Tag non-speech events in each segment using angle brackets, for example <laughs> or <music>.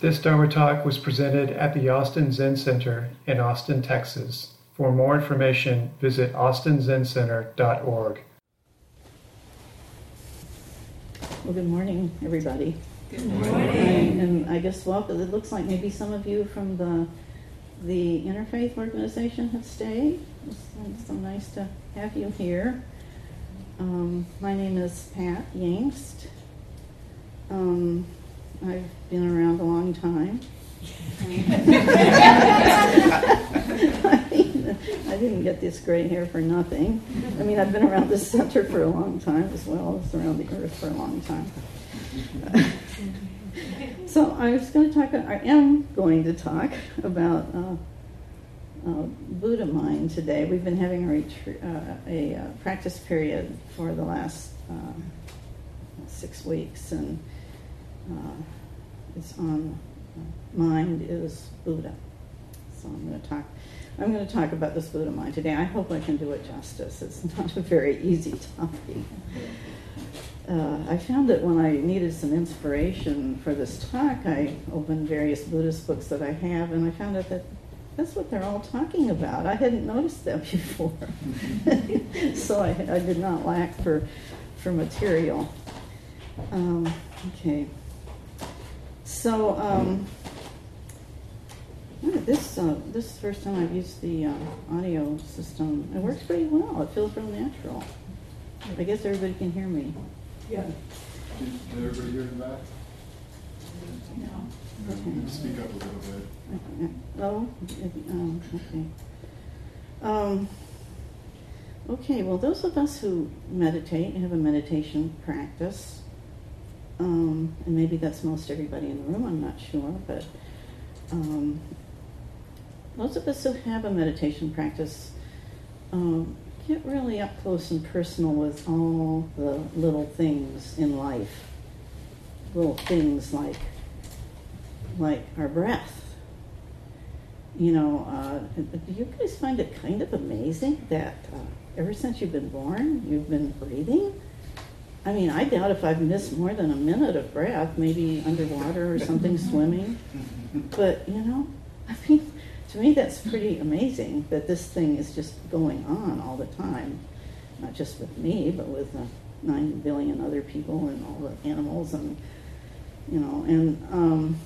This Dharma talk was presented at the Austin Zen Center in Austin, Texas. For more information, visit austinzencenter.org. Well, good morning, everybody. Good morning. And I guess welcome. It looks like maybe some of you from the the interfaith organization have stayed. It's so nice to have you here. Um, my name is Pat Yangst. Um, I've been around a long time. <laughs> I didn't get this gray hair for nothing. I mean, I've been around the center for a long time as well as around the earth for a long time. <laughs> so I was going to talk. I am going to talk about uh, uh, Buddha mind today. We've been having a, retreat, uh, a uh, practice period for the last uh, six weeks, and uh, it's on mind is Buddha. So I'm going to talk I'm going to talk about this Buddha mind today. I hope I can do it justice. It's <laughs> not a very easy topic. Uh, I found that when I needed some inspiration for this talk, I opened various Buddhist books that I have, and I found out that that's what they're all talking about. I hadn't noticed that <laughs> before, <laughs> so I, I, did not lack for for material. Um, okay, so. Um, this uh, this is the first time I've used the uh, audio system. It works pretty well. It feels real natural. I guess everybody can hear me. Yeah. Did everybody hear in the back? No. Okay. Speak up a little bit. Oh, um, okay. Um, okay, well, those of us who meditate and have a meditation practice, um, and maybe that's most everybody in the room, I'm not sure, but um, those of us who have a meditation practice um, get really up close and personal with all the little things in life. Little things like like our breath. You know, uh, do you guys find it kind of amazing that uh, ever since you've been born, you've been breathing? I mean, I doubt if I've missed more than a minute of breath, maybe underwater or something swimming. But, you know, <laughs> I mean, to me, that's pretty amazing that this thing is just going on all the time, not just with me, but with uh, nine billion other people and all the animals, and you know, and um,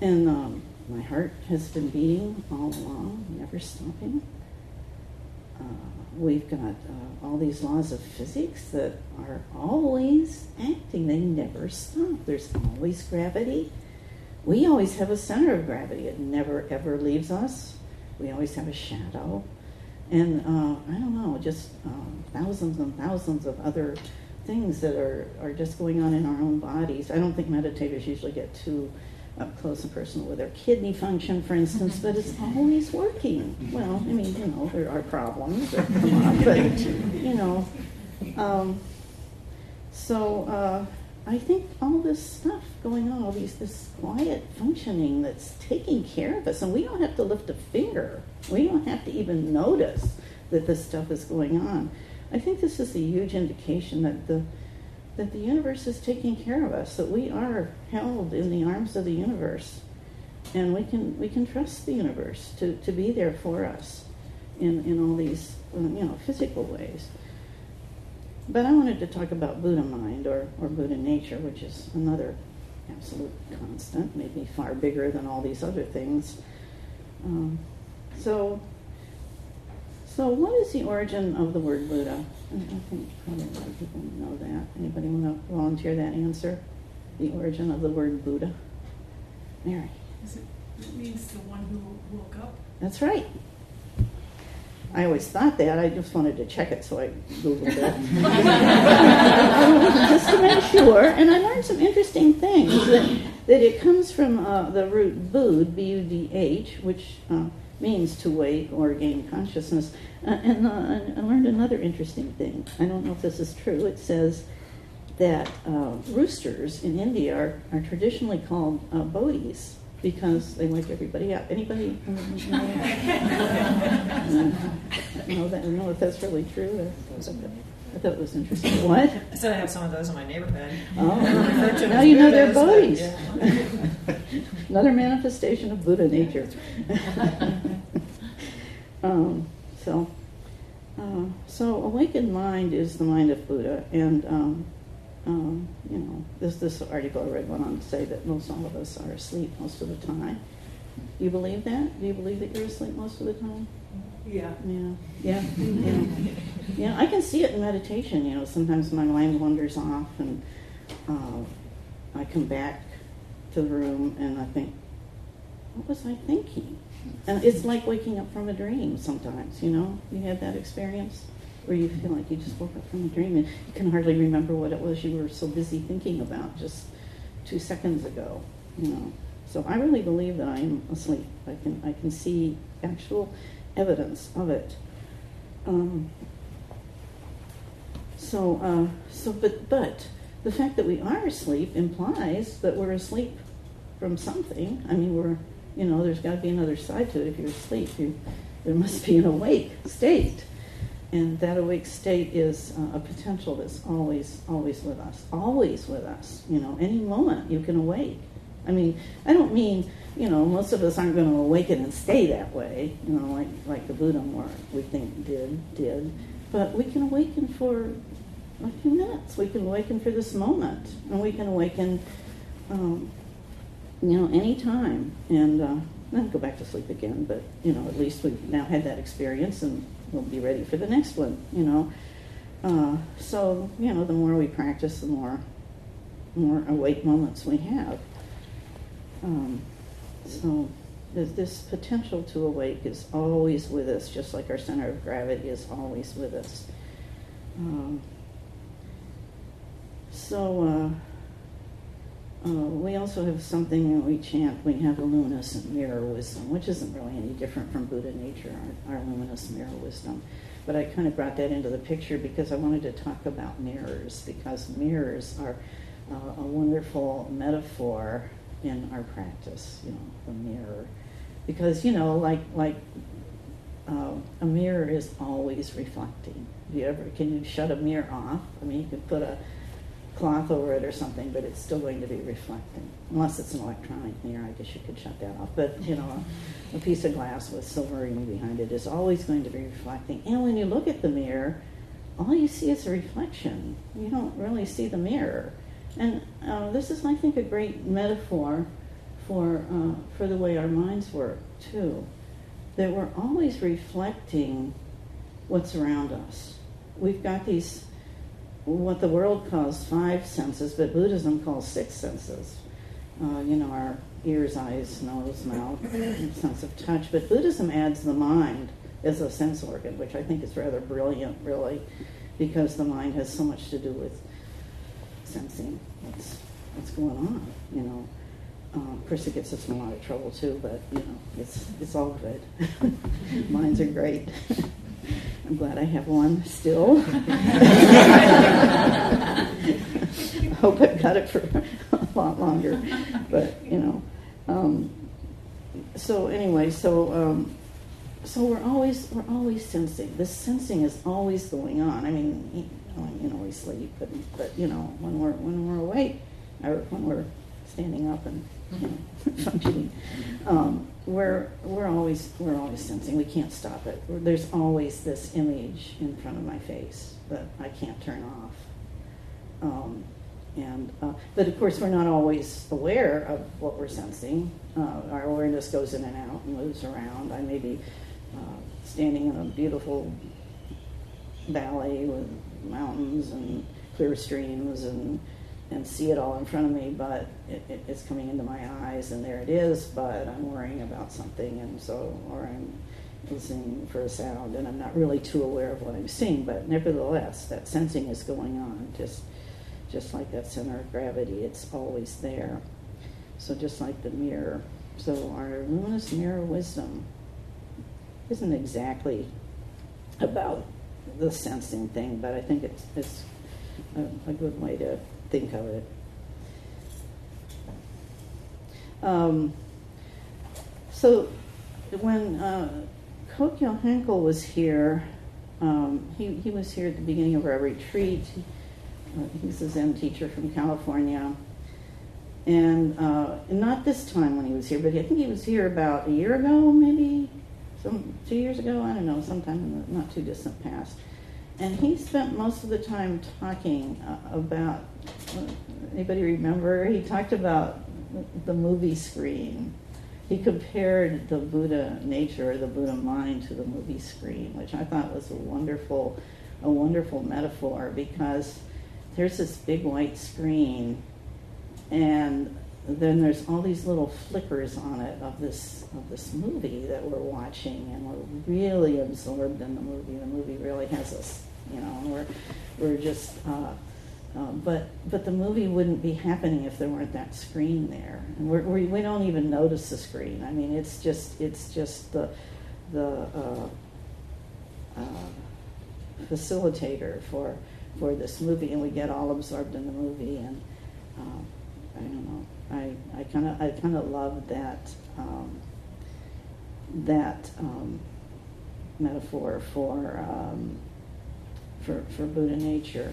and um, my heart has been beating all along, never stopping. Uh, we've got uh, all these laws of physics that are always acting; they never stop. There's always gravity we always have a center of gravity. It never ever leaves us. We always have a shadow. And uh, I don't know, just um, thousands and thousands of other things that are, are just going on in our own bodies. I don't think meditators usually get too up close and personal with their kidney function, for instance, but it's always working. Well, I mean, you know, there are problems that come up, but, you know. Um, so, uh, I think all this stuff going on, all these this quiet functioning that's taking care of us, and we don't have to lift a finger. We don't have to even notice that this stuff is going on. I think this is a huge indication that the that the universe is taking care of us, that we are held in the arms of the universe, and we can we can trust the universe to, to be there for us in, in all these you know physical ways. But I wanted to talk about Buddha mind or, or Buddha nature, which is another absolute constant, maybe far bigger than all these other things. Um, so, so what is the origin of the word Buddha? I think probably a lot of people know that. Anybody want to volunteer that answer? The origin of the word Buddha? Mary. Is it, it means the one who woke up? That's right. I always thought that. I just wanted to check it, so I Googled it. <laughs> just to make sure. And I learned some interesting things that, that it comes from uh, the root Budh, B U D H, which uh, means to wake or gain consciousness. Uh, and uh, I learned another interesting thing. I don't know if this is true. It says that uh, roosters in India are, are traditionally called uh, bodhis because they wake everybody up. Anybody <laughs> know, know that? I don't know if that's really true? I thought it was interesting. What? I said I have some of those in my neighborhood. Oh, now you know they're buddies. Yeah. Another manifestation of Buddha nature. <laughs> um, so, uh, so awakened mind is the mind of Buddha, and um, um, you know, this this article I read went on to say that most all of us are asleep most of the time. You believe that? Do you believe that you're asleep most of the time? Yeah. Yeah, yeah, yeah. Yeah, I can see it in meditation. You know, sometimes my mind wanders off, and uh, I come back to the room, and I think, what was I thinking? And it's like waking up from a dream. Sometimes, you know, you had that experience where you feel like you just woke up from a dream, and you can hardly remember what it was you were so busy thinking about just two seconds ago. You know, so I really believe that I am asleep. I can I can see actual evidence of it. Um, so, uh, so, but, but the fact that we are asleep implies that we're asleep from something. I mean, we're, you know, there's got to be another side to it. If you're asleep, you, there must be an awake state, and that awake state is uh, a potential that's always, always with us, always with us. You know, any moment you can awake. I mean, I don't mean you know, most of us aren't going to awaken and stay that way, you know, like, like the Buddha more we think did, did. But we can awaken for a few minutes. We can awaken for this moment. And we can awaken, um, you know, any time. And uh, then go back to sleep again. But, you know, at least we've now had that experience and we'll be ready for the next one, you know. Uh, so, you know, the more we practice, the more, more awake moments we have. Um, so this potential to awake is always with us, just like our center of gravity is always with us. Um, so uh, uh, we also have something that we chant. We have a luminescent mirror wisdom, which isn't really any different from Buddha nature, our, our luminous mirror wisdom. But I kind of brought that into the picture because I wanted to talk about mirrors, because mirrors are uh, a wonderful metaphor in our practice, you know, the mirror. Because, you know, like, like uh, a mirror is always reflecting. You ever, can you shut a mirror off? I mean, you could put a cloth over it or something, but it's still going to be reflecting. Unless it's an electronic mirror, I guess you could shut that off. But, you know, a, a piece of glass with silvering behind it is always going to be reflecting. And when you look at the mirror, all you see is a reflection. You don't really see the mirror. And uh, this is, I think, a great metaphor for, uh, for the way our minds work, too. That we're always reflecting what's around us. We've got these, what the world calls five senses, but Buddhism calls six senses. Uh, you know, our ears, eyes, nose, mouth, <coughs> sense of touch. But Buddhism adds the mind as a sense organ, which I think is rather brilliant, really, because the mind has so much to do with sensing what's what's going on. You know, course it gets us in a lot of trouble too, but you know, it's it's all good. <laughs> Minds are great. <laughs> I'm glad I have one still. <laughs> Hope I've got it for a lot longer, but you know. Um, so anyway, so um, so we're always we're always sensing. This sensing is always going on. I mean, when you know we sleep, but, but you know when we're when we're awake or when we're standing up and <laughs> functioning, um, we're we're always we're always sensing. We can't stop it. There's always this image in front of my face that I can't turn off. Um, and uh, but of course we're not always aware of what we're sensing. Uh, our awareness goes in and out and moves around. I may be uh, standing in a beautiful valley with mountains and clear streams and and see it all in front of me, but it, it, it's coming into my eyes, and there it is. But I'm worrying about something, and so or I'm listening for a sound, and I'm not really too aware of what I'm seeing. But nevertheless, that sensing is going on, just just like that center of gravity. It's always there. So just like the mirror. So our luminous mirror wisdom isn't exactly about the sensing thing, but I think it's, it's a, a good way to think of it. Um, so when uh, Kokyo Henkel was here, um, he, he was here at the beginning of our retreat. Uh, he's a Zen teacher from California. and uh, not this time when he was here, but I think he was here about a year ago, maybe some two years ago. I don't know, sometime in the not too distant past. And he spent most of the time talking uh, about. Uh, anybody remember? He talked about the movie screen. He compared the Buddha nature, or the Buddha mind, to the movie screen, which I thought was a wonderful, a wonderful metaphor because there's this big white screen and then there's all these little flickers on it of this of this movie that we're watching, and we're really absorbed in the movie. The movie really has us, you know, and we're we're just. Uh, uh, but but the movie wouldn't be happening if there weren't that screen there, and we're, we we don't even notice the screen. I mean, it's just it's just the the uh, uh facilitator for for this movie, and we get all absorbed in the movie and. Um, I don't know. I I kind of I kind of love that um, that um, metaphor for um, for for Buddha nature,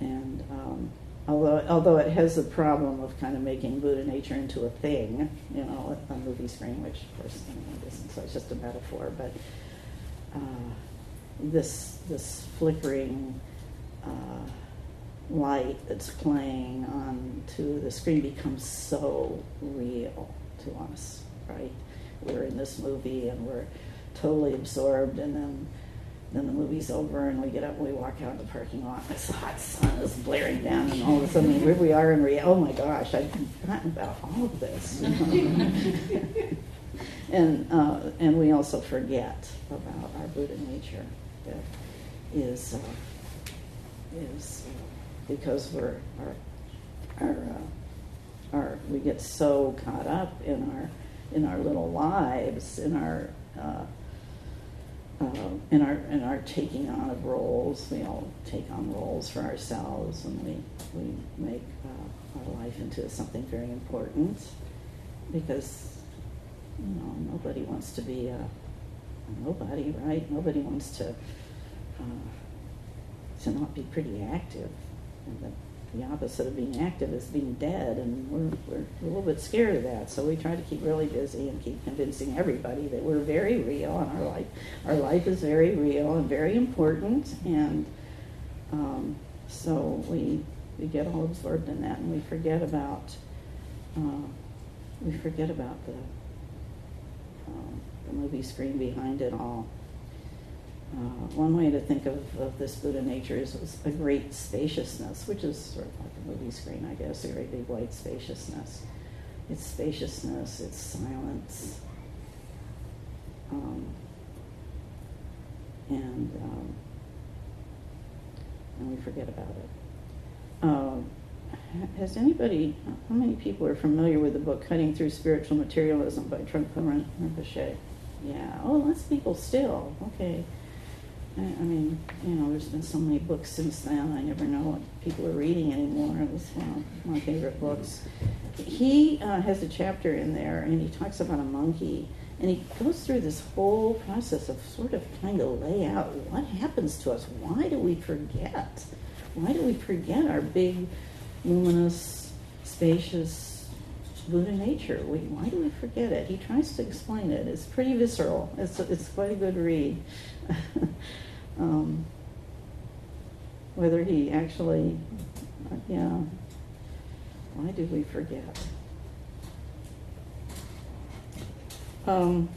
and um, although although it has the problem of kind of making Buddha nature into a thing, you know, a movie screen, which of course you know, isn't, so it's just a metaphor, but. Uh, this this flickering uh, light that's playing onto the screen becomes so real to us, right? We're in this movie and we're totally absorbed, and then then the movie's over and we get up and we walk out in the parking lot. And this hot sun is blaring down, and all of a sudden here we are in reality. Oh my gosh, I've forgotten about all of this. <laughs> and uh, and we also forget about our Buddha nature that is uh, is. Uh, because we're our our uh, our we get so caught up in our in our little lives in our uh, uh, in our in our taking on of roles. We all take on roles for ourselves, and we we make uh, our life into something very important because you know nobody wants to be a, a nobody, right? Nobody wants to uh, to not be pretty active the, the opposite of being active is being dead, and we're, we're a little bit scared of that. So we try to keep really busy and keep convincing everybody that we're very real and our life, our life is very real and very important. And um, so we we get all absorbed in that, and we forget about uh, we forget about the uh, the movie screen behind it all. Uh, one way to think of, of this Buddha nature is a great spaciousness, which is sort of like a movie screen, I guess, a great big white spaciousness. It's spaciousness, it's silence. Um, and, um, and we forget about it. Uh, has anybody, how many people are familiar with the book Cutting Through Spiritual Materialism by Trungpa Rinpoche? Yeah, oh, lots of people still. Okay. I, mean, you know, there's been so many books since then. I never know what people are reading anymore. It was one of my favorite books. He uh, has a chapter in there, and he talks about a monkey, and he goes through this whole process of sort of trying to lay out what happens to us. Why do we forget? Why do we forget our big, luminous, spacious Buddha nature? We, why do we forget it? He tries to explain it. It's pretty visceral. It's, it's quite a good read. <laughs> um, whether he actually, yeah, why do we forget? Um,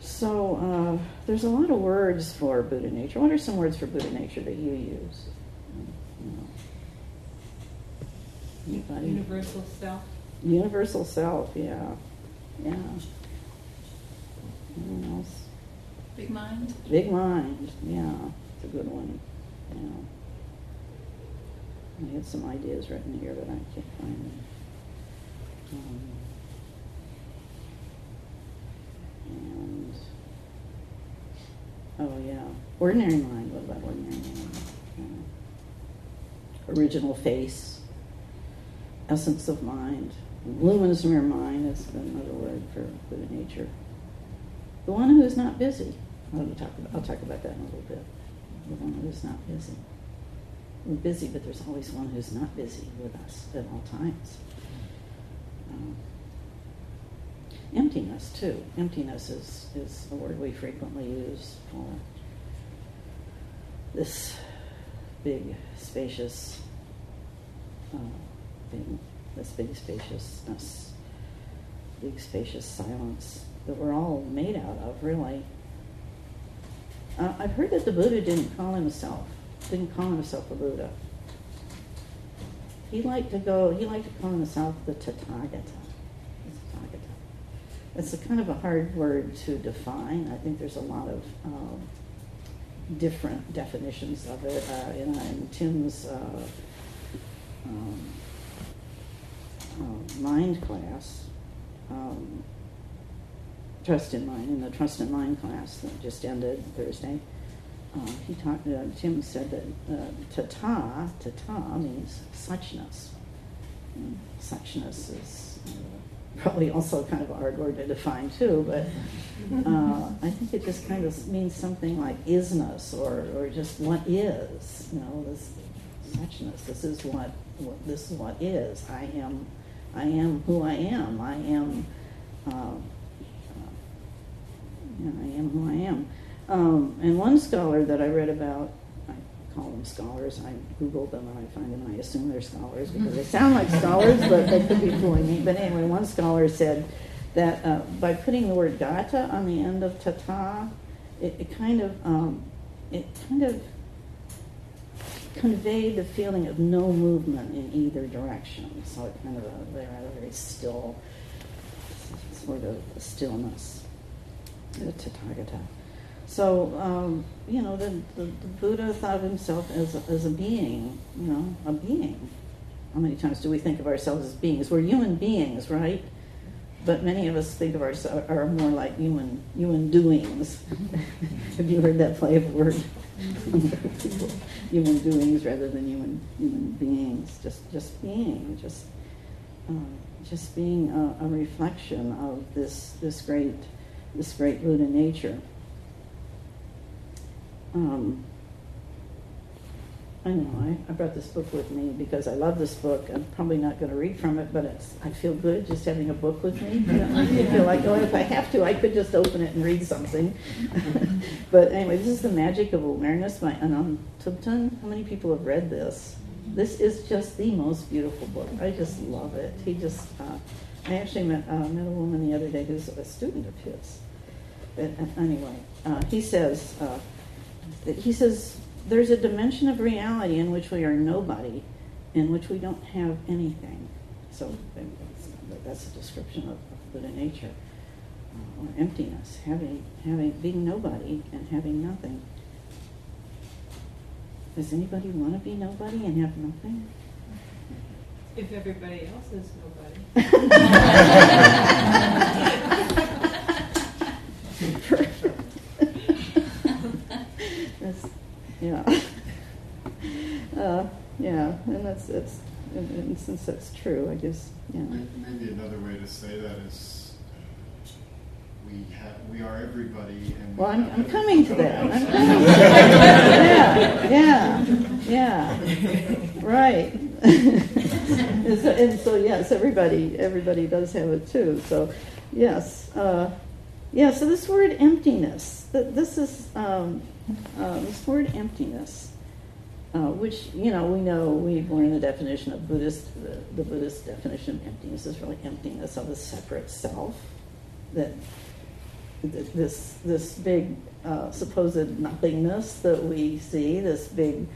so uh, there's a lot of words for Buddha nature. What are some words for Buddha nature that you use? Anybody? Universal self. Universal self, yeah, yeah. Anyone else? Big mind? Big mind, yeah, it's a good one. Yeah. I had some ideas written here, but I can't find them. Um, and oh yeah, ordinary mind. What about ordinary mind? Original face, essence of mind, luminous mirror mind is another word for Buddha nature. The one who is not busy. I'll talk about, I'll talk about that in a little bit. The one who is not busy. we're busy, but there's always one who's not busy with us at all times. Um, emptiness, too. Emptiness is, is a word we frequently use for this big, spacious uh, thing, this big spaciousness, big, spacious silence that we're all made out of, really. Uh, I've heard that the Buddha didn't call himself, didn't call himself a Buddha. He liked to go, he liked to call himself the Tathagata. It's a kind of a hard word to define. I think there's a lot of um, different definitions of it. Uh, in, in Tim's uh, um, uh, mind class, um, Trust in Mind, in the Trust in Mind class that just ended Thursday, uh, he talked. Uh, Tim said that uh, tata, tata means suchness. And suchness is uh, probably also kind of a hard word to define too, but uh, <laughs> I think it just kind of means something like isness or, or just what is. You know, this suchness. This is what, what this is what is. I am. I am who I am. I am. Uh, I am who I am. Um, and one scholar that I read about, I call them scholars. I Googled them and I find them I assume they're scholars because they sound like scholars, but they could be fooling me. But anyway, one scholar said that uh, by putting the word gata on the end of tata, it, it kind of um, it kind of conveyed the feeling of no movement in either direction. So it kind of had a very still sort of stillness the Tathagata. So, um, you know, the, the, the, Buddha thought of himself as a, as a being, you know, a being. How many times do we think of ourselves as beings? We're human beings, right? But many of us think of ourselves are more like human human doings. <laughs> Have you heard that play of words? <laughs> human doings rather than human human beings. Just just being, just uh, just being a, a reflection of this this great this great Buddha nature. Um, I know, I, I brought this book with me because I love this book. I'm probably not going to read from it, but it's, I feel good just having a book with me. You know, I feel like, oh, if I have to, I could just open it and read something. <laughs> but anyway, this is The Magic of Awareness by Anam Thubten. How many people have read this? This is just the most beautiful book. I just love it. He just, uh, I actually met, uh, met a woman the other day who's a student of his. But uh, anyway, uh, he says uh, he says there's a dimension of reality in which we are nobody, in which we don't have anything. So that's a description of, Buddha nature, uh, or emptiness, having having being nobody and having nothing. Does anybody want to be nobody and have nothing? If everybody else is nobody. <laughs> that's, yeah. Uh, yeah, and that's, it's, and, and since that's true, I guess, yeah. Maybe another way to say that is we have we are everybody and we Well, I'm, I'm coming to that. I'm coming to that. <laughs> Yeah, yeah, yeah. Right. <laughs> and, <laughs> so, and so, yes, everybody, everybody does have it too. So, yes, uh, yeah. So this word emptiness. th- This is um, uh, this word emptiness, uh, which you know we know we've learned the definition of Buddhist. The, the Buddhist definition of emptiness is really emptiness of a separate self. That th- this this big uh, supposed nothingness that we see, this big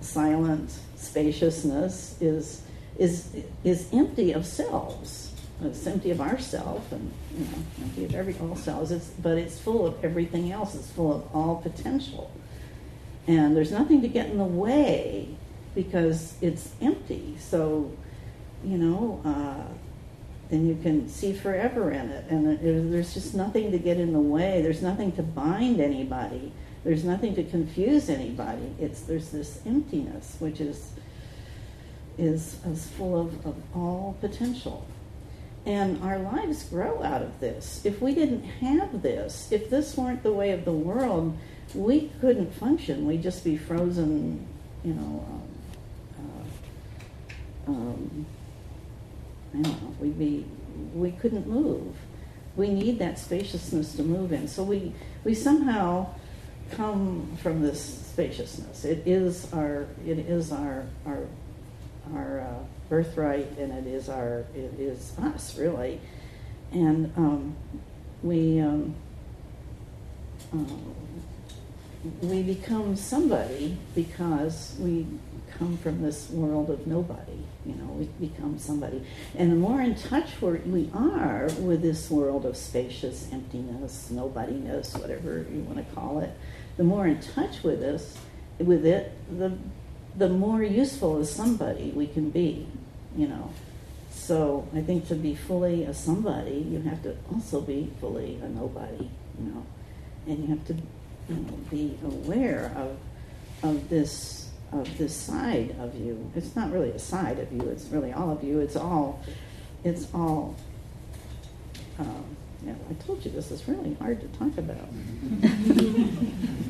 silent spaciousness, is is is empty of selves. It's empty of ourself, and you know, empty of every all selves. It's but it's full of everything else. It's full of all potential, and there's nothing to get in the way because it's empty. So, you know. Uh, then you can see forever in it. And it, there's just nothing to get in the way. There's nothing to bind anybody. There's nothing to confuse anybody. It's there's this emptiness, which is is, is full of, of all potential. And our lives grow out of this. If we didn't have this, if this weren't the way of the world, we couldn't function. We'd just be frozen, you know, um, um, I don't know, we'd be, we couldn't move. We need that spaciousness to move in. So we, we somehow come from this spaciousness. It is our, it is our, our, our uh, birthright, and it is our, it is <laughs> us really. And um, we, um, uh, we become somebody because we come from this world of nobody. You know, we become somebody. And the more in touch we are with this world of spacious emptiness, nobodiness, whatever you want to call it, the more in touch with us, with it, the the more useful as somebody we can be. You know. So I think to be fully a somebody, you have to also be fully a nobody. You know, and you have to you know, be aware of of this of this side of you. It's not really a side of you. It's really all of you. It's all. It's all. Um, yeah, I told you this is really hard to talk about. <laughs>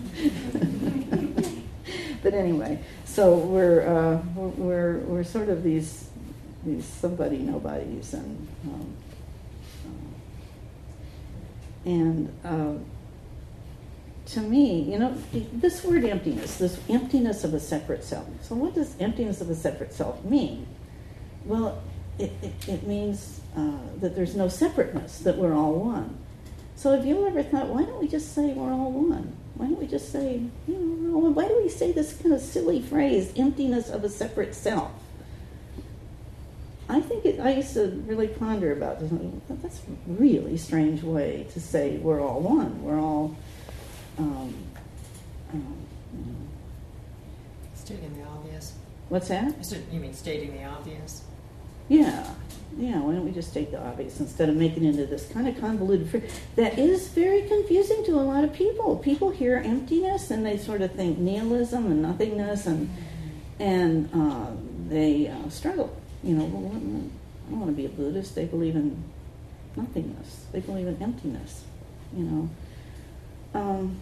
but anyway, so we're, uh, we're we're sort of these these somebody nobodies and um, uh, and. Uh, to me, you know, this word emptiness, this emptiness of a separate self. So, what does emptiness of a separate self mean? Well, it, it, it means uh, that there's no separateness, that we're all one. So, have you ever thought, why don't we just say we're all one? Why don't we just say, you know, why do we say this kind of silly phrase, emptiness of a separate self? I think it, I used to really ponder about this. That's a really strange way to say we're all one. We're all um, um, Stating the obvious. what's that? You mean stating the obvious? Yeah, yeah. Why don't we just take the obvious instead of making it into this kind of convoluted phrase that is very confusing to a lot of people. People hear emptiness and they sort of think nihilism and nothingness, and and uh, they uh, struggle. You know, well, I don't want to be a Buddhist. They believe in nothingness. They believe in emptiness. You know. Um,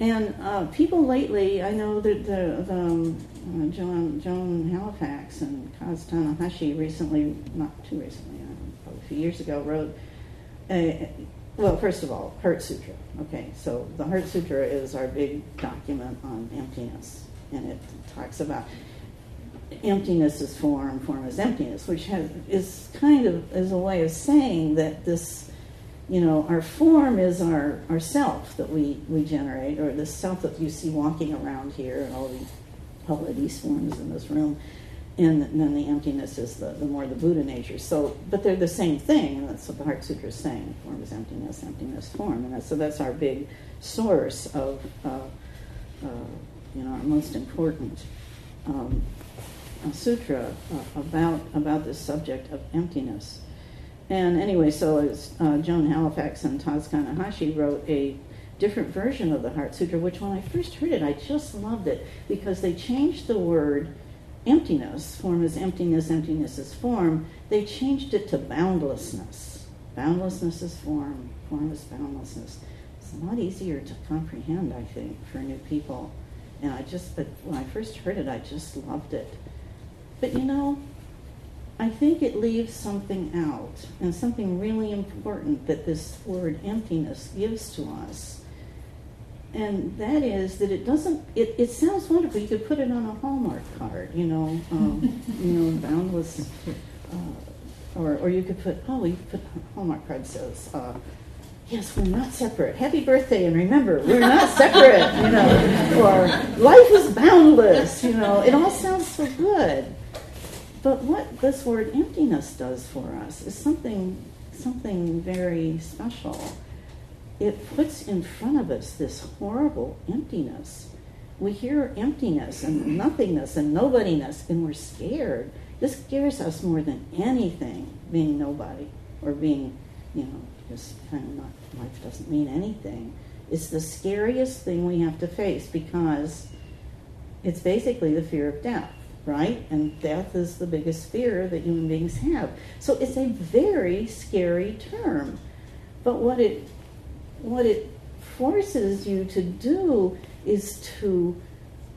and uh, people lately, I know that the, the um, uh, Joan, Joan Halifax and Kaz Tanahashi recently, not too recently, uh, probably a few years ago, wrote, a, well, first of all, Heart Sutra. Okay, so the Heart Sutra is our big document on emptiness, and it talks about emptiness is form, form is emptiness, which has, is kind of is a way of saying that this you know, our form is our, our self that we, we generate, or the self that you see walking around here, and all these Pleiades forms in this room. And, then the emptiness is the, the more the Buddha nature. So, but they're the same thing, and that's what the Heart Sutra is saying: form is emptiness, emptiness form, and that's, so that's our big source of, uh, uh, you know, our most important um, sutra uh, about about this subject of emptiness. And anyway, so as uh, Joan Halifax and Taz Kanahashi wrote a different version of the Heart Sutra, which when I first heard it, I just loved it because they changed the word emptiness, form is emptiness, emptiness is form, they changed it to boundlessness. Boundlessness is form, form is boundlessness. It's a lot easier to comprehend, I think, for new people. And I just, but when I first heard it, I just loved it. But you know, I think it leaves something out, and something really important that this word emptiness gives to us. And that is that it doesn't, it, it sounds wonderful. You could put it on a Hallmark card, you know, um, <laughs> you know, boundless. Uh, or, or you could put, oh, you could put Hallmark card says, uh, yes, we're not separate. Happy birthday, and remember, we're not <laughs> separate, you know. Or life is boundless, you know. It all sounds so good. But what this word emptiness does for us is something, something very special. It puts in front of us this horrible emptiness. We hear emptiness and nothingness and nobodiness, and we're scared. This scares us more than anything, being nobody or being, you know, just kind of not, life doesn't mean anything. It's the scariest thing we have to face because it's basically the fear of death right? And death is the biggest fear that human beings have. So it's a very scary term. But what it what it forces you to do is to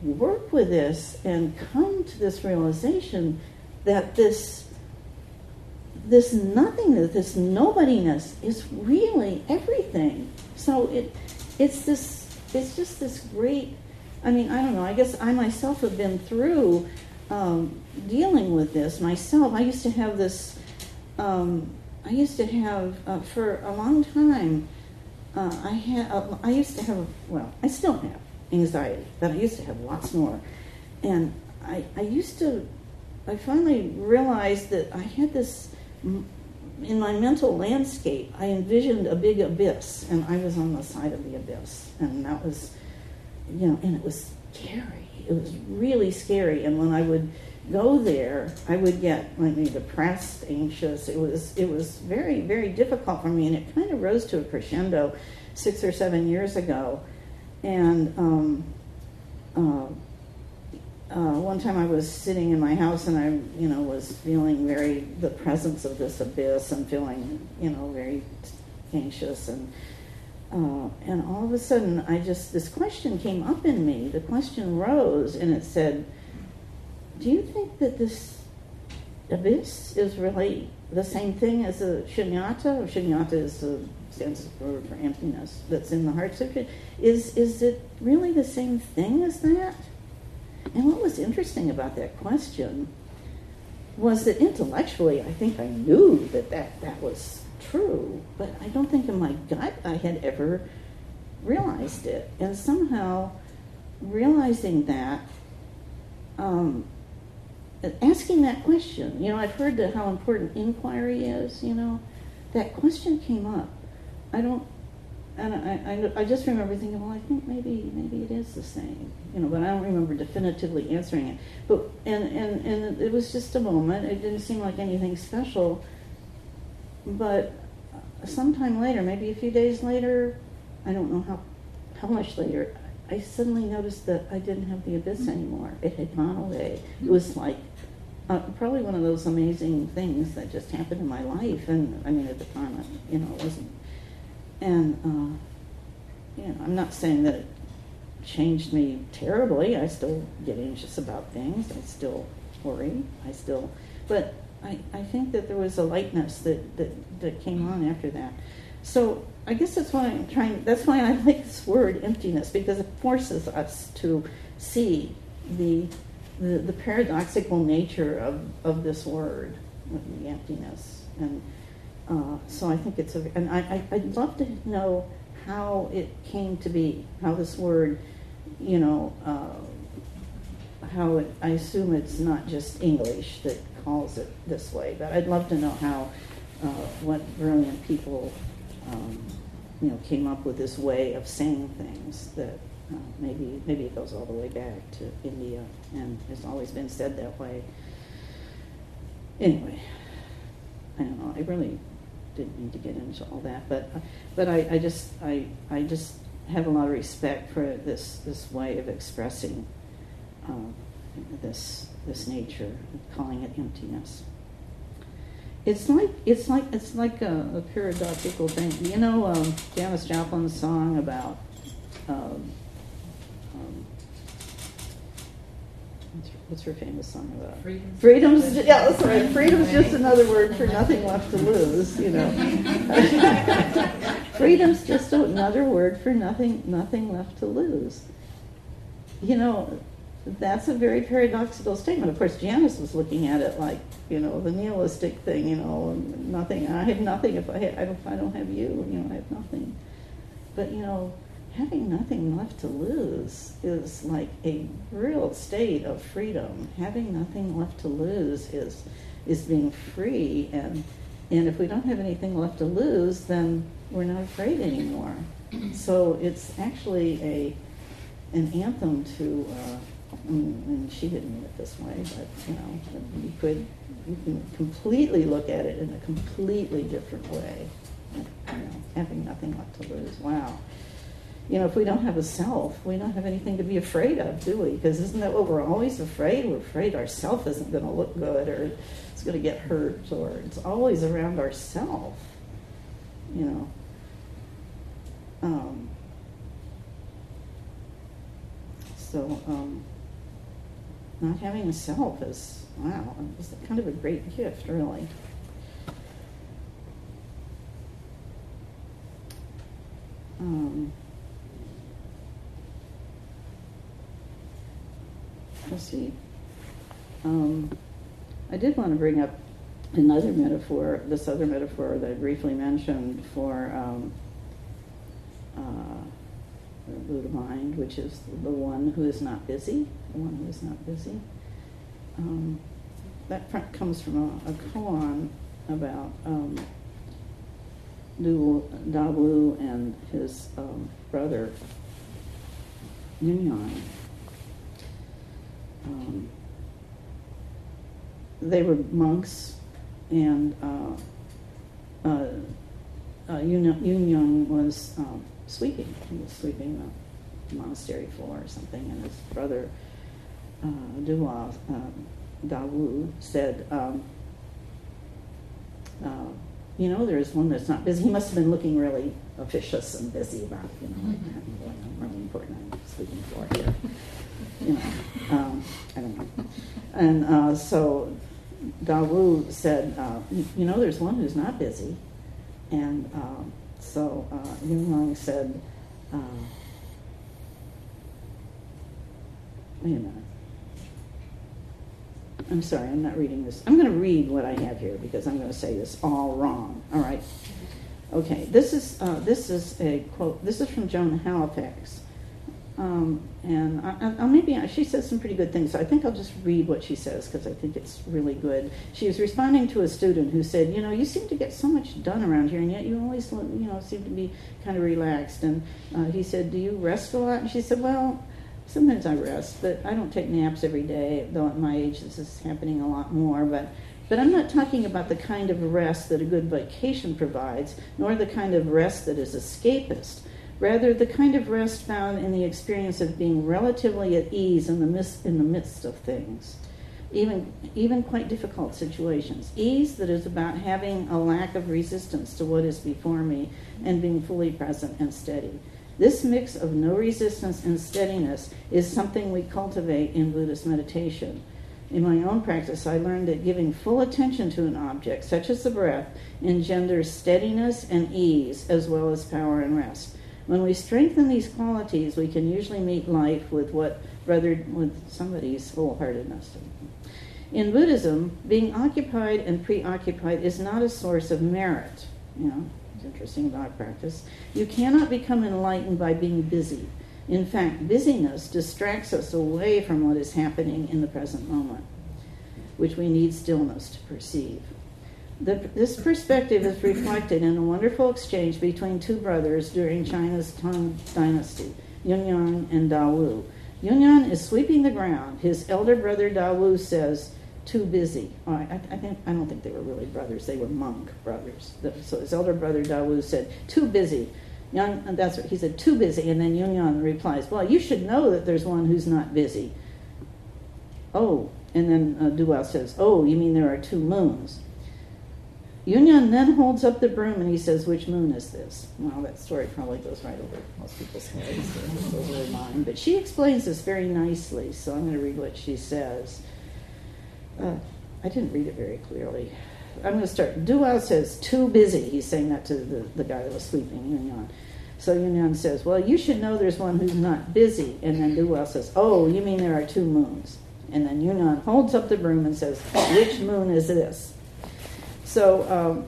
work with this and come to this realization that this this nothingness, this nobodiness is really everything. So it it's this it's just this great I mean, I don't know, I guess I myself have been through um, dealing with this myself. I used to have this um, I used to have uh, for a long time uh, I had uh, I used to have well, I still have anxiety, but I used to have lots more. And I, I used to I finally realized that I had this in my mental landscape, I envisioned a big abyss, and I was on the side of the abyss, and that was, you know, and it was scary. It was really scary, and when I would go there, I would get like depressed, anxious. It was it was very very difficult for me, and it kind of rose to a crescendo six or seven years ago, and. Um, uh, uh, one time I was sitting in my house and I, you know, was feeling very the presence of this abyss and feeling, you know, very anxious and uh, and all of a sudden I just this question came up in me. The question rose and it said, "Do you think that this abyss is really the same thing as a shunyata? Or shunyata is the stands for, for emptiness that's in the heart sutra. Is is it really the same thing as that?" And what was interesting about that question was that intellectually, I think I knew that that, that was true, but I don't think in my gut I had ever realized it. And somehow, realizing that, um, asking that question, you know, I've heard that how important inquiry is, you know, that question came up. I don't and I, I, I, just remember thinking, well, I think maybe maybe it is the same, you know, but I don't remember definitively answering it. But and and and it was just a moment. It didn't seem like anything special. But sometime later, maybe a few days later, I don't know how how much later, I suddenly noticed that I didn't have the abyss anymore. It had gone away. It was like uh, probably one of those amazing things that just happened in my life. And I mean, at the time, I, you know, it wasn't and, uh, you know, I'm not saying that it changed me terribly. I still get anxious about things. I still worry. I still, but I, I think that there was a lightness that, that, that came on after that. So I guess that's why I'm trying, that's why I <laughs> like this word emptiness, because it forces us to see the, the, the paradoxical nature of, of this word, the emptiness. And uh, so I think it's a, and I, I, would love to know how it came to be, how this word, you know, uh, how it, I assume it's not just English that calls it this way, but I'd love to know how, uh, what brilliant people, um, you know, came up with this way of saying things that uh, maybe, maybe it goes all the way back to India and has always been said that way. Anyway, I don't know. I really didn't need to get into all that, but but I, I just I I just have a lot of respect for this this way of expressing um, this this nature, calling it emptiness. It's like it's like it's like a, a paradoxical thing. You know, um, Janis Joplin's song about um, um, what's her famous song about? Freedom. Freedom's, yeah, that's right. Freedom's just another word for nothing left to lose, you know. <laughs> Freedom's just another word for nothing, nothing left to lose. You know, that's a very paradoxical statement. Of course, Janis was looking at it like, you know, the nihilistic thing, you know, nothing. I have nothing if I, don't, if I don't have you, you know, I have nothing. But, you know, having nothing left to lose is like a real state of freedom. Having nothing left to lose is is being free and and if we don't have anything left to lose, then we're not afraid anymore. So it's actually a an anthem to. Uh, and she didn't mean it this way, but you know, you could you can completely look at it in a completely different way. You know, having nothing left to lose. Wow you know, if we don't have a self, we don't have anything to be afraid of, do we? Because isn't that what we're always afraid? We're afraid our self isn't going to look good or it's going to get hurt or it's always around ourself, you know. Um, so, um, not having a self is, wow, it's kind of a great gift, really. Um, let's see. Um, I did want to bring up another metaphor, this other metaphor that I briefly mentioned for um, uh, Buddha mind, which is the one who is not busy, the one who is not busy. Um, that comes from a, a koan about um, Du Dawu and his um, brother Yunyan. Um, they were monks, and uh, uh, uh, Yun Yun was um, sweeping. He was sweeping the monastery floor or something, and his brother uh, Dua um, Dawu said, um, uh, "You know, there's one that's not busy. He must have been looking really officious and busy about, you know, like, I'm really important. I'm sweeping floor here." You know, um, I don't know. And uh, so Dawu said, uh, "You know, there's one who's not busy," and um, so uh, Yunlong said, uh, "Wait a minute." I'm sorry, I'm not reading this. I'm going to read what I have here because I'm going to say this all wrong. All right. Okay. This is uh, this is a quote. This is from Joan Halifax. Um, and I, I, maybe she says some pretty good things. So I think I'll just read what she says because I think it's really good. She was responding to a student who said, "You know, you seem to get so much done around here, and yet you always, you know, seem to be kind of relaxed." And uh, he said, "Do you rest a lot?" And she said, "Well, sometimes I rest, but I don't take naps every day. Though at my age, this is happening a lot more. But but I'm not talking about the kind of rest that a good vacation provides, nor the kind of rest that is escapist." Rather the kind of rest found in the experience of being relatively at ease in the midst, in the midst of things, even, even quite difficult situations. Ease that is about having a lack of resistance to what is before me and being fully present and steady. This mix of no resistance and steadiness is something we cultivate in Buddhist meditation. In my own practice, I learned that giving full attention to an object, such as the breath, engenders steadiness and ease as well as power and rest. When we strengthen these qualities, we can usually meet life with what rather with somebody's full-heartedness. In Buddhism, being occupied and preoccupied is not a source of merit. You know, it's interesting about practice. You cannot become enlightened by being busy. In fact, busyness distracts us away from what is happening in the present moment, which we need stillness to perceive. The, this perspective is reflected in a wonderful exchange between two brothers during China's Tang Dynasty, Yunyan and Dawu. Yunyan is sweeping the ground. His elder brother Dawu says, "Too busy." Oh, I, I, think I don't think they were really brothers; they were monk brothers. So his elder brother Dawu said, "Too busy." Young, and that's what he said. Too busy, and then Yunyan replies, "Well, you should know that there's one who's not busy." Oh, and then uh, Dual says, "Oh, you mean there are two moons?" Yunyan then holds up the broom and he says, Which moon is this? Well, that story probably goes right over most people's heads, <laughs> over mine. But she explains this very nicely, so I'm going to read what she says. Uh, I didn't read it very clearly. I'm going to start. Duao says, Too busy. He's saying that to the, the guy that was sweeping, Yunyan. So Yunyan says, Well, you should know there's one who's not busy. And then Duao says, Oh, you mean there are two moons? And then Yunyan holds up the broom and says, Which moon is this? So um,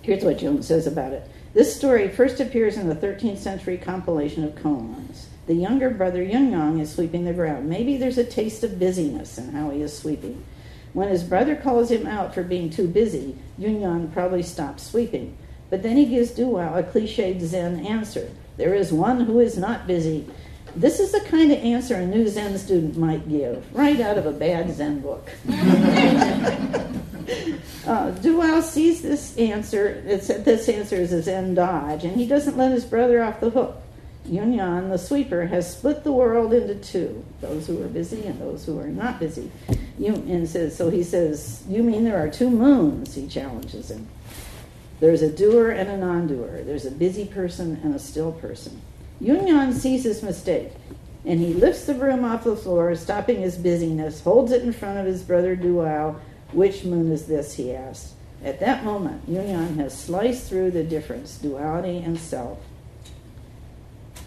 here's what Jones says about it. This story first appears in the 13th century compilation of koans. The younger brother Yunyan is sweeping the ground. Maybe there's a taste of busyness in how he is sweeping. When his brother calls him out for being too busy, Yunyan probably stops sweeping. But then he gives Duao a cliched Zen answer. There is one who is not busy. This is the kind of answer a new Zen student might give, right out of a bad Zen book. <laughs> uh, Dual sees this answer, this answer is his Zen dodge, and he doesn't let his brother off the hook. Yunyan, the sweeper, has split the world into two those who are busy and those who are not busy. and says, so he says, You mean there are two moons? He challenges him. There's a doer and a non doer, there's a busy person and a still person. Yunyan sees his mistake. And he lifts the broom off the floor, stopping his busyness, holds it in front of his brother Dual. Which moon is this? he asks. At that moment, Yunyan has sliced through the difference, duality and self,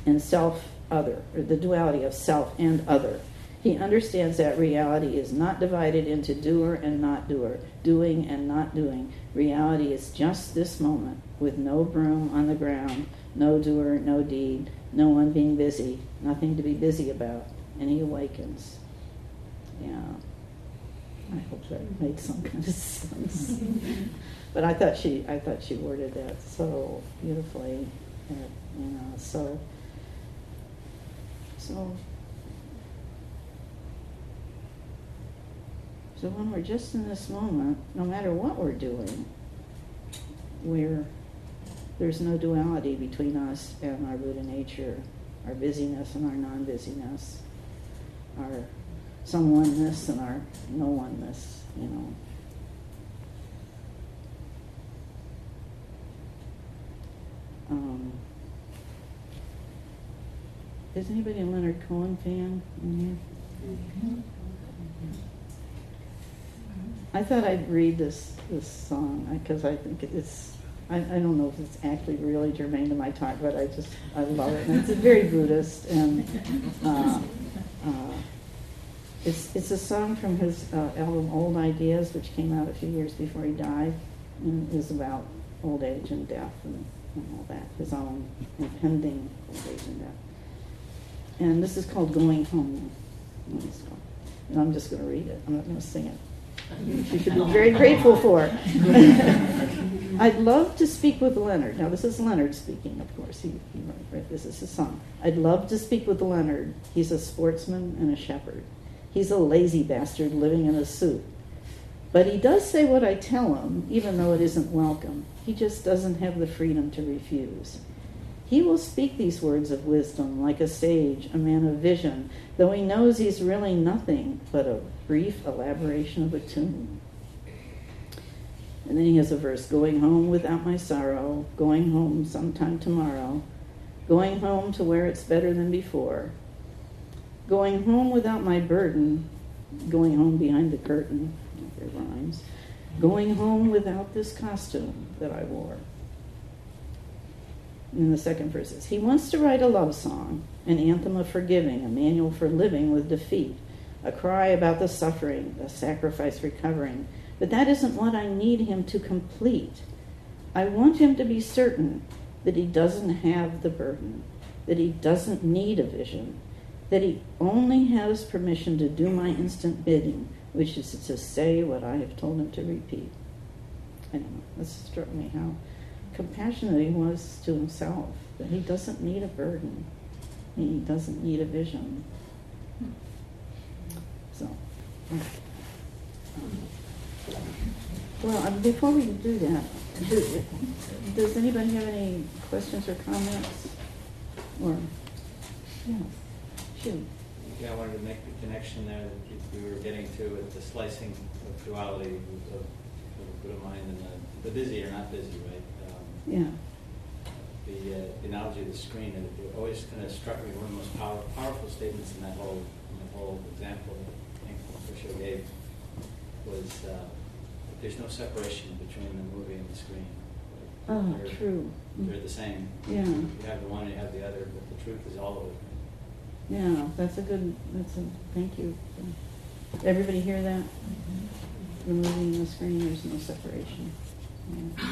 and self other, or the duality of self and other. He understands that reality is not divided into doer and not doer, doing and not doing. Reality is just this moment, with no broom on the ground, no doer, no deed, no one being busy, nothing to be busy about. And he awakens. Yeah. I hope that made some kind of sense. <laughs> but I thought she, I thought she worded that so beautifully. That, you know, so, so So when we're just in this moment, no matter what we're doing, we're there's no duality between us and our Buddha nature, our busyness and our non-busyness, our some oneness and our no oneness, you know. Um, is anybody a Leonard Cohen fan in here? I thought I'd read this this song because I think it's I, I don't know if it's actually really germane to my talk, but I just I love it. And it's very Buddhist and uh, uh, it's it's a song from his uh, album Old Ideas, which came out a few years before he died, and is about old age and death and, and all that, his own impending old age and death. And this is called Going Home. And I'm just going to read it. I'm not going to sing it. You should be very grateful for. <laughs> I'd love to speak with Leonard. Now, this is Leonard speaking, of course. He, he this is his song. I'd love to speak with Leonard. He's a sportsman and a shepherd. He's a lazy bastard living in a suit. But he does say what I tell him, even though it isn't welcome. He just doesn't have the freedom to refuse. He will speak these words of wisdom like a sage, a man of vision, though he knows he's really nothing but a brief elaboration of a tune. And then he has a verse going home without my sorrow, going home sometime tomorrow, going home to where it's better than before, going home without my burden, going home behind the curtain, it rhymes, going home without this costume that I wore. In the second verse He wants to write a love song, an anthem of forgiving, a manual for living with defeat, a cry about the suffering, the sacrifice recovering. But that isn't what I need him to complete. I want him to be certain that he doesn't have the burden, that he doesn't need a vision, that he only has permission to do my instant bidding, which is to say what I have told him to repeat. I don't know. This struck me how compassionate he was to himself, that he doesn't need a burden, he doesn't need a vision. So, well, before we do that, do, does anybody have any questions or comments? Or, yeah, shoot. Yeah, I wanted to make the connection there that we were getting to with the slicing of duality of, of the Buddha mind and the, the busy or not busy, right? Um, Yeah. the, uh, the analogy of the screen, and it always kind of struck me one of the most power, powerful statements in that whole in the whole example that I think Osho gave was uh, that there's no separation between the movie and the screen. Like, Oh, they're, true. They're the same. Yeah. You have the one, you have the other, but the truth is all of it. Yeah, that's a good, that's a, thank you. Everybody hear that? Mm-hmm. Removing the screen, there's no separation. Yeah.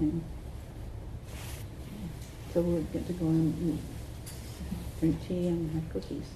Yeah. So we'll get to go and drink tea and have cookies.